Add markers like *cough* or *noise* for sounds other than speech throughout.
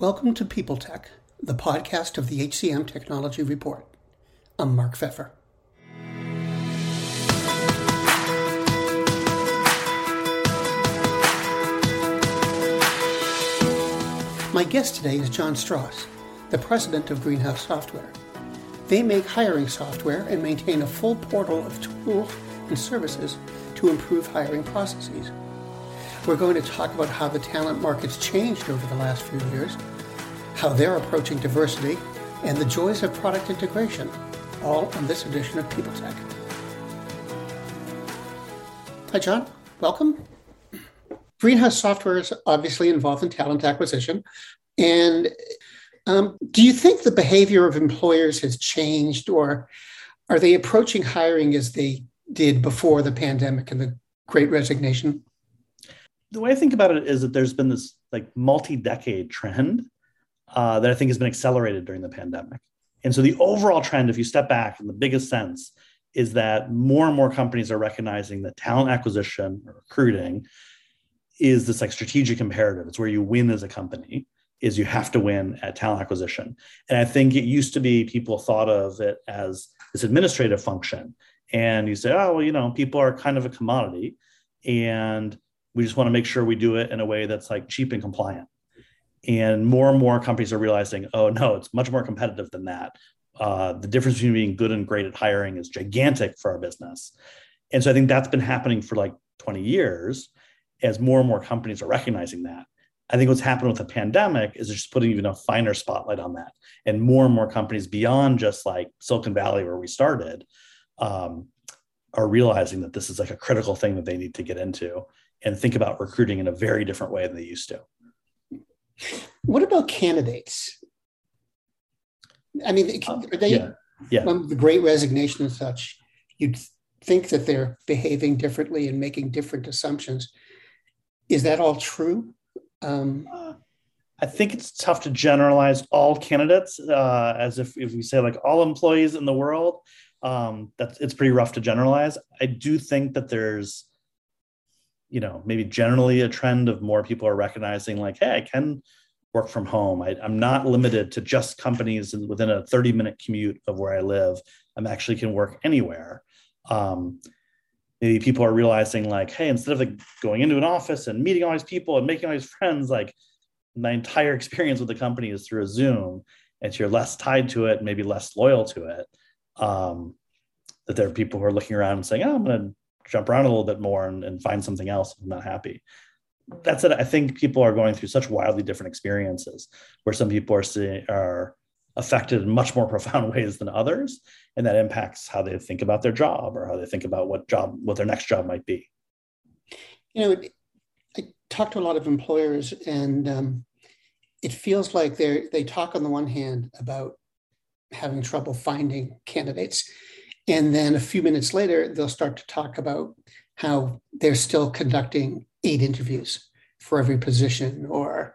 Welcome to People Tech, the podcast of the HCM Technology Report. I'm Mark Feffer. My guest today is Jon Stross, the president of Greenhouse Software. They make hiring software and maintain a full portal of tools and services to improve hiring processes. We're going to talk about how the talent market's changed over the last few years, how they're approaching diversity, and the joys of product integration, all on this edition of People Tech. Hi, John. Welcome. Greenhouse Software is obviously involved in talent acquisition. And um, do you think the behavior of employers has changed, or are they approaching hiring as they did before the pandemic and the great resignation? The way I think about it is that there's been this like multi-decade trend uh, that I think has been accelerated during the pandemic. And so the overall trend, if you step back in the biggest sense, is that more and more companies are recognizing that talent acquisition or recruiting is this like strategic imperative. It's where you win as a company is you have to win at talent acquisition. And I think it used to be people thought of it as this administrative function. And you say, oh, well, you know, people are kind of a commodity. And we just want to make sure we do it in a way that's like cheap and compliant. And more and more companies are realizing, oh no, it's much more competitive than that. Uh, the difference between being good and great at hiring is gigantic for our business. And so I think that's been happening for like 20 years as more and more companies are recognizing that. I think what's happened with the pandemic is it's just putting even a finer spotlight on that. And more and more companies beyond just like Silicon Valley, where we started, um, are realizing that this is like a critical thing that they need to get into and think about recruiting in a very different way than they used to. What about candidates? I mean, uh, are they yeah. Yeah. the great resignation and such? You'd think that they're behaving differently and making different assumptions. Is that all true? Um, uh, I think it's tough to generalize all candidates uh, as if, if we say like all employees in the world. Um, that's it's pretty rough to generalize. I do think that there's you know maybe generally a trend of more people are recognizing like hey i can work from home. I, am not limited to just companies within a 30 minute commute of where i live. I'm actually can work anywhere. Um, maybe people are realizing like hey instead of like going into an office and meeting all these people and making all these friends like my entire *laughs* experience with the company is through a zoom. And so you're less tied to it maybe less loyal to it um, that there are people who are looking around and saying oh i'm going to jump around a little bit more and, and find something else if I'm not happy. That's it. I think people are going through such wildly different experiences where some people are seeing, are affected in much more *laughs* profound ways than others. And that impacts how they think about their job or how they think about what job, what their next job might be. You know, I talk to a lot of employers and um, it feels like they they talk on the one hand about having trouble finding candidates and then a few minutes later, they'll start to talk about how they're still conducting eight interviews for every position or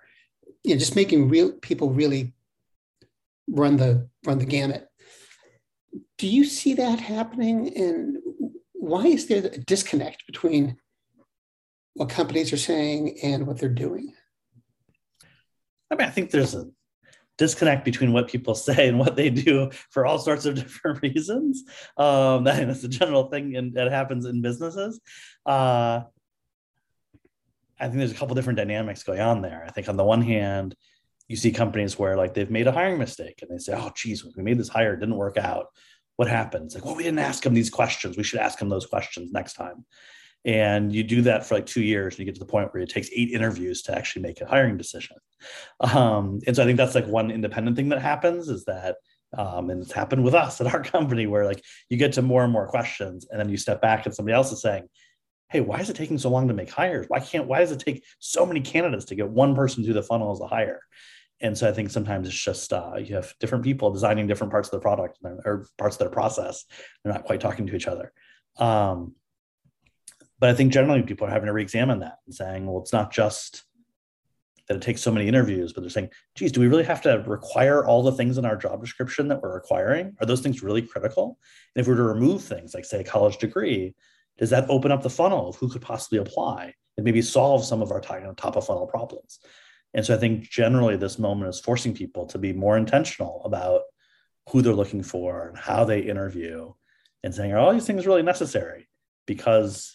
you know, just making real people really run the run the gamut. Do you see that happening? And why is there a disconnect between what companies are saying and what they're doing? I mean, I think there's a disconnect between what people *laughs* say and what they do for all sorts of *laughs* different reasons. Um, that, that's a general thing and that happens in businesses. Uh, I think there's a couple different dynamics going on there. I think on the one hand, you see companies where like they've made a hiring mistake and they say, "Oh, geez, we made this hire, it didn't work out. What happened?" It's like, "Well, we didn't ask them these questions. We should ask them those questions next time." And you do that for like two years and you get to the point where it takes eight interviews to actually make a hiring decision. Um, and so i think that's like one independent thing that happens is that um, and it's happened with us at our *laughs* company where like you get to more and more questions and then you step back and somebody else is saying hey why is it taking so long to make hires? Why can't why does it take so many candidates to get one person through the funnel as a hire? And so i think sometimes it's just uh, you have different people designing different parts of the product or parts of their process they're not quite talking to each other. Um, but I think generally people are having to re-examine that and saying, well, it's not just that it takes so many interviews, but they're saying, geez, do we really have to require all the things in our job description that we're requiring? Are those things really critical? And if we were to remove things like, say, a college degree, does that open up the funnel of who could possibly apply and maybe solve some of our top of funnel problems? And so I think generally this moment is forcing people to be more intentional about who they're looking for and how they interview and saying, are all these things really necessary? Because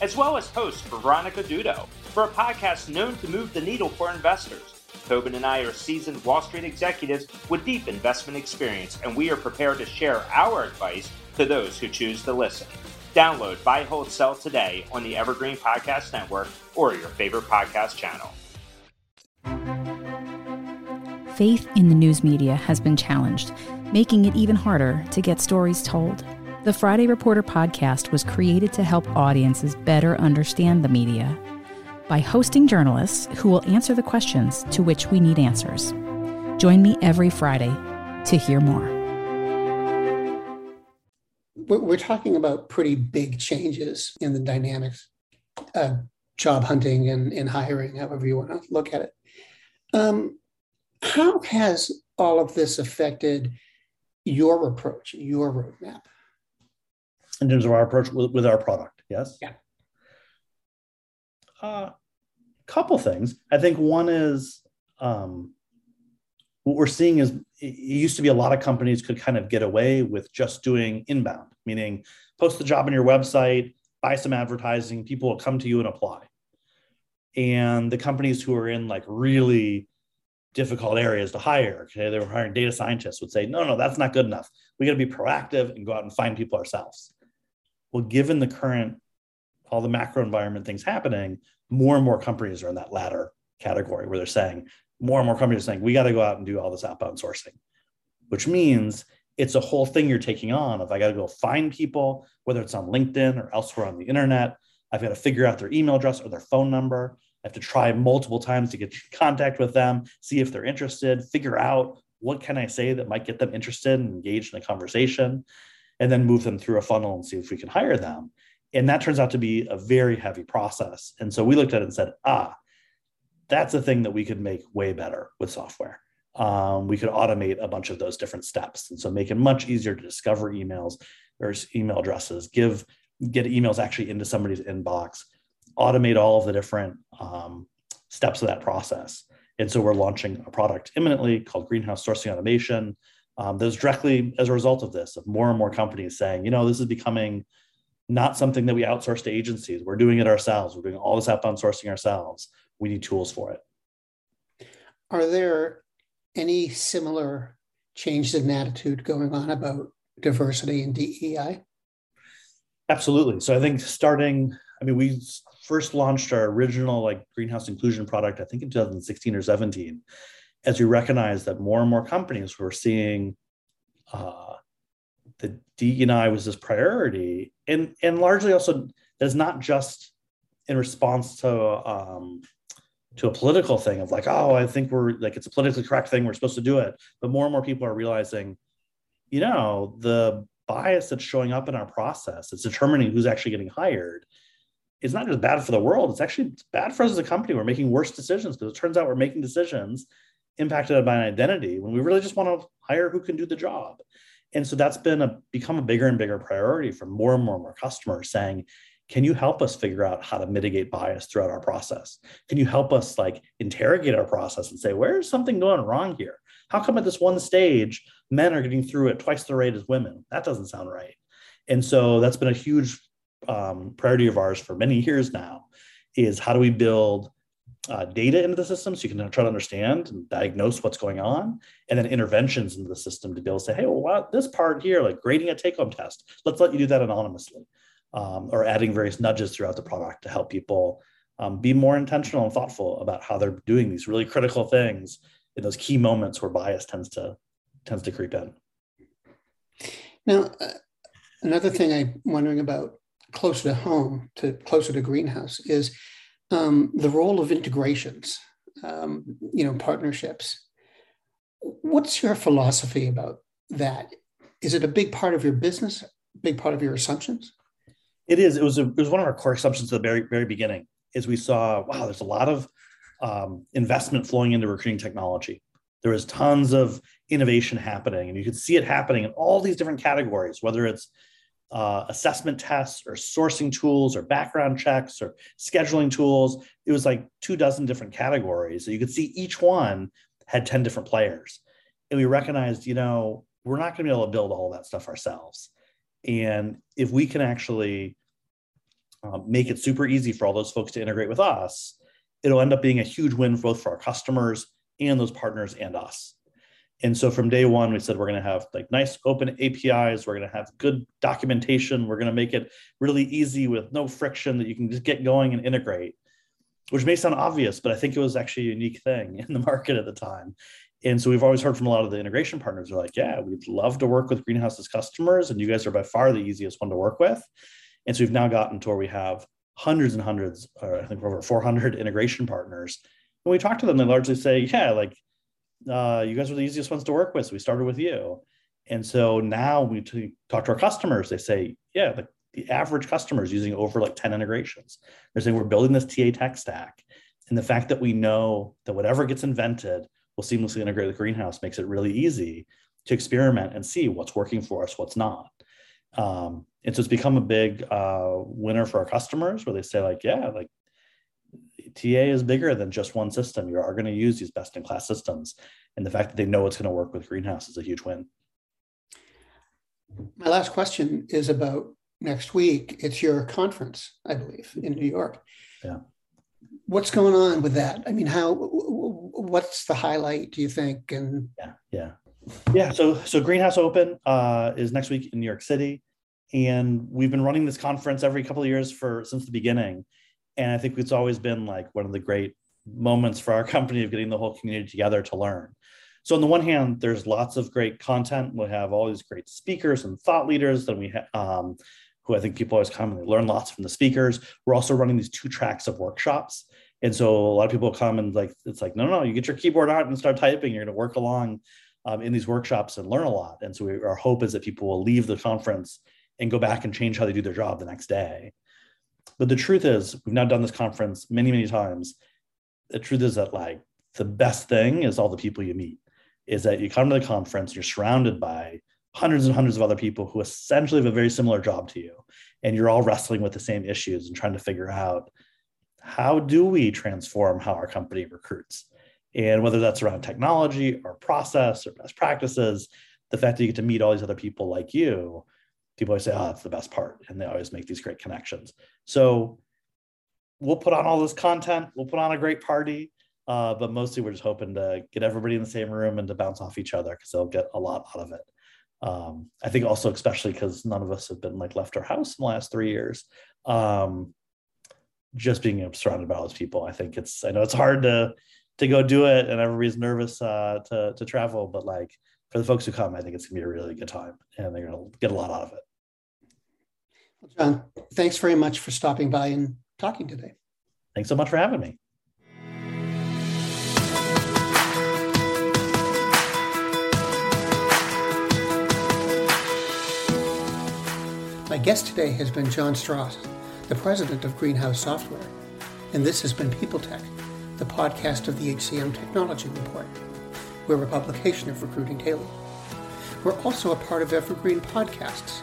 as well as host for Veronica Dudo, for a podcast known to move the needle for investors. Tobin and I are seasoned Wall Street executives with deep investment experience, and we are prepared to share our advice to those who choose to listen. Download Buy, Hold, Sell today on the Evergreen Podcast Network or your favorite podcast channel. Faith in the news media has been challenged, making it even harder to get stories told. The Friday Reporter podcast was created to help audiences better understand the media by hosting journalists who will answer the questions to which we need answers. Join me every Friday to hear more we're talking about pretty big changes in the dynamics of job hunting and, and hiring, however you want to look at it. Um, how has all of this affected your approach, your roadmap? In terms of our approach with, with our product, yes? Yeah. A uh, couple things. I think one is um, what we're seeing is it used to be a lot of companies could kind of get away with just doing inbound, meaning post the job on your website, buy some advertising, people will come to you and apply. And the companies who are in like really difficult areas to hire, okay, they were hiring data scientists, would say, no, no, that's not good enough. We got to be proactive and go out and find people ourselves. Well, given the current, all the macro environment things happening, more and more companies are in that latter category where they're saying, more and more companies are saying we got to go out and do all this outbound sourcing, which means it's a whole thing you're taking on. If I got to go find people, whether it's on LinkedIn or elsewhere on the internet, I've got to figure out their email address or their phone number. I have to try multiple times to get in contact with them, see if they're interested, figure out what can I say that might get them interested and engaged in a conversation, and then move them through a funnel and see if we can hire them. And that turns out to be a very heavy process. And so we looked at it and said, ah, that's a thing that we could make way better with software. Um, we could automate a bunch of those different steps, and so make it much easier to discover emails or email addresses, give get emails actually into somebody's inbox, automate all of the different um, steps of that process. And so we're launching a product imminently called Greenhouse Sourcing Automation. Um, that's directly as a result of this, of more and more companies saying, you know, this is becoming not something that we outsource to agencies. We're doing it ourselves. We're doing all this outbound sourcing ourselves we need tools for it. Are there any similar changes in attitude going on about diversity and DEI? Absolutely. So I think starting, I mean, we first launched our original like greenhouse inclusion product, I think in 2016 or 17, as we recognize that more and more companies were seeing uh, the DEI was this priority, and and largely also is not just in response to um, to a political thing of like, oh, I think we're like it's a politically correct thing, we're supposed to do it. But more and more people are realizing, you know, the bias that's showing up in our process, it's determining who's actually getting hired. It's not just bad for the world, it's actually bad for us as a company. We're making worse decisions because it turns out we're making decisions impacted by an identity when we really just want to hire who can do the job. And so that's been a become a bigger and bigger priority for more and more and more customers saying, can you help us figure out how to mitigate bias throughout our process? Can you help us like interrogate our process and say where's something going wrong here? How come at this one stage men are getting through at twice the rate as women that doesn't sound right. And so that's been a huge um, priority of ours for many years now is how do we build uh, data into the system so you can try to understand and diagnose what's going on, and then interventions into the system to be able to say, hey, well, this part here, like grading a take home test, let's let you do that anonymously, um, or adding various nudges throughout the product to help people um, be more intentional and thoughtful about how they're doing these really critical things in those key moments where bias tends to tends to creep in. Now, uh, another thing I'm wondering about closer to home, to closer to greenhouse, is um, the role of integrations, um, you know, partnerships. What's your philosophy about that? Is it a big part of your business, big part of your assumptions? It is. It was. A, it was one of our core assumptions at the very very beginning. Is we saw wow, there's a lot of um, investment flowing into recruiting technology. There was tons of innovation happening, and you could see it happening in all these different categories, whether it's uh, assessment tests or sourcing tools or background checks or scheduling tools. It was like two dozen different categories. So you could see each one had 10 different players. And we recognized, you know, we're not going to be able to build all that stuff ourselves. And if we can actually uh, make it super easy for all those folks to integrate with us, it'll end up being a huge win both for our customers and those partners and us. And so from day one, we said we're going to have like nice open APIs. We're going to have good documentation. We're going to make it really easy with no friction that you can just get going and integrate, which may sound obvious, but I think it was actually a unique thing in the market at the time. And so we've always heard from a lot of the integration partners. They're like, yeah, we'd love to work with Greenhouse's customers, and you guys are by far the easiest one to work with. And so we've now gotten to where we have hundreds and hundreds, I think over 400 integration partners. When we talk to them, they largely say, yeah, like uh, you guys were the easiest ones to work with. So we started with you. And so now we talk to our customers. They say, yeah, the, the average customer is using over like 10 integrations. They're saying we're building this TA tech stack. And the fact that we know that whatever gets invented will seamlessly integrate with Greenhouse makes it really easy to experiment and see what's working for us, what's not. Um, and so it's become a big uh, winner for our customers where they say like, yeah, like TA is bigger than just one system. You are going to use these best in class systems. And the fact that they know it's going to work with Greenhouse is a huge win. My last question is about next week. It's your conference, I believe, in New York. Yeah. What's going on with that? I mean, how, what's the highlight, do you think? And yeah, yeah. Yeah. So, so Greenhouse Open uh, is next week in New York City. And we've been running this conference every couple of years for since the beginning and I think it's always been like one of the great moments for our *laughs* company of getting the whole community together to learn. So on the one hand, there's lots of great content. We have all these great speakers and thought leaders that we have, um, who I think people always come and they learn lots from the speakers. We're also running these two tracks of workshops. And so a lot of people come and like, it's like, no, no, you get your keyboard out and start typing. You're going to work along um, in these workshops and learn a lot. And so we, our hope is that people will leave the conference and go back and change how they do their job the next day. But the truth is, we've now done this conference many, many times. The truth is that like the best thing is all the people you meet. Is that you come to the conference, you're surrounded by hundreds and hundreds of other people who essentially have a very similar job to you, and you're all wrestling with the same issues and trying to figure out how do we transform how our company recruits, and whether that's around technology or process or best practices. The fact that you get to meet all these other people like you people always say, oh, that's the best part. And they always make these great connections. So we'll put on all this content, we'll put on a great party. Uh, but mostly we're just hoping to get everybody in the same room and to bounce off each other because they'll get a lot out of it. Um, I think also, especially because none of us have been like left our house in the last three years. Um, just being surrounded by all those people, I think it's. I know it's hard to to go do it, and everybody's nervous uh, to to travel. But like for the folks who come, I think it's gonna be a really good time, and they're gonna get a lot out of it. Well, John, thanks very much for stopping by and talking today. Thanks so much for having me. My guest today has been Jon Stross, the president of Greenhouse Software, and this has been People Tech, the podcast of the HCM Technology Report. We're a publication of Recruiting Daily. We're also a part of Evergreen Podcasts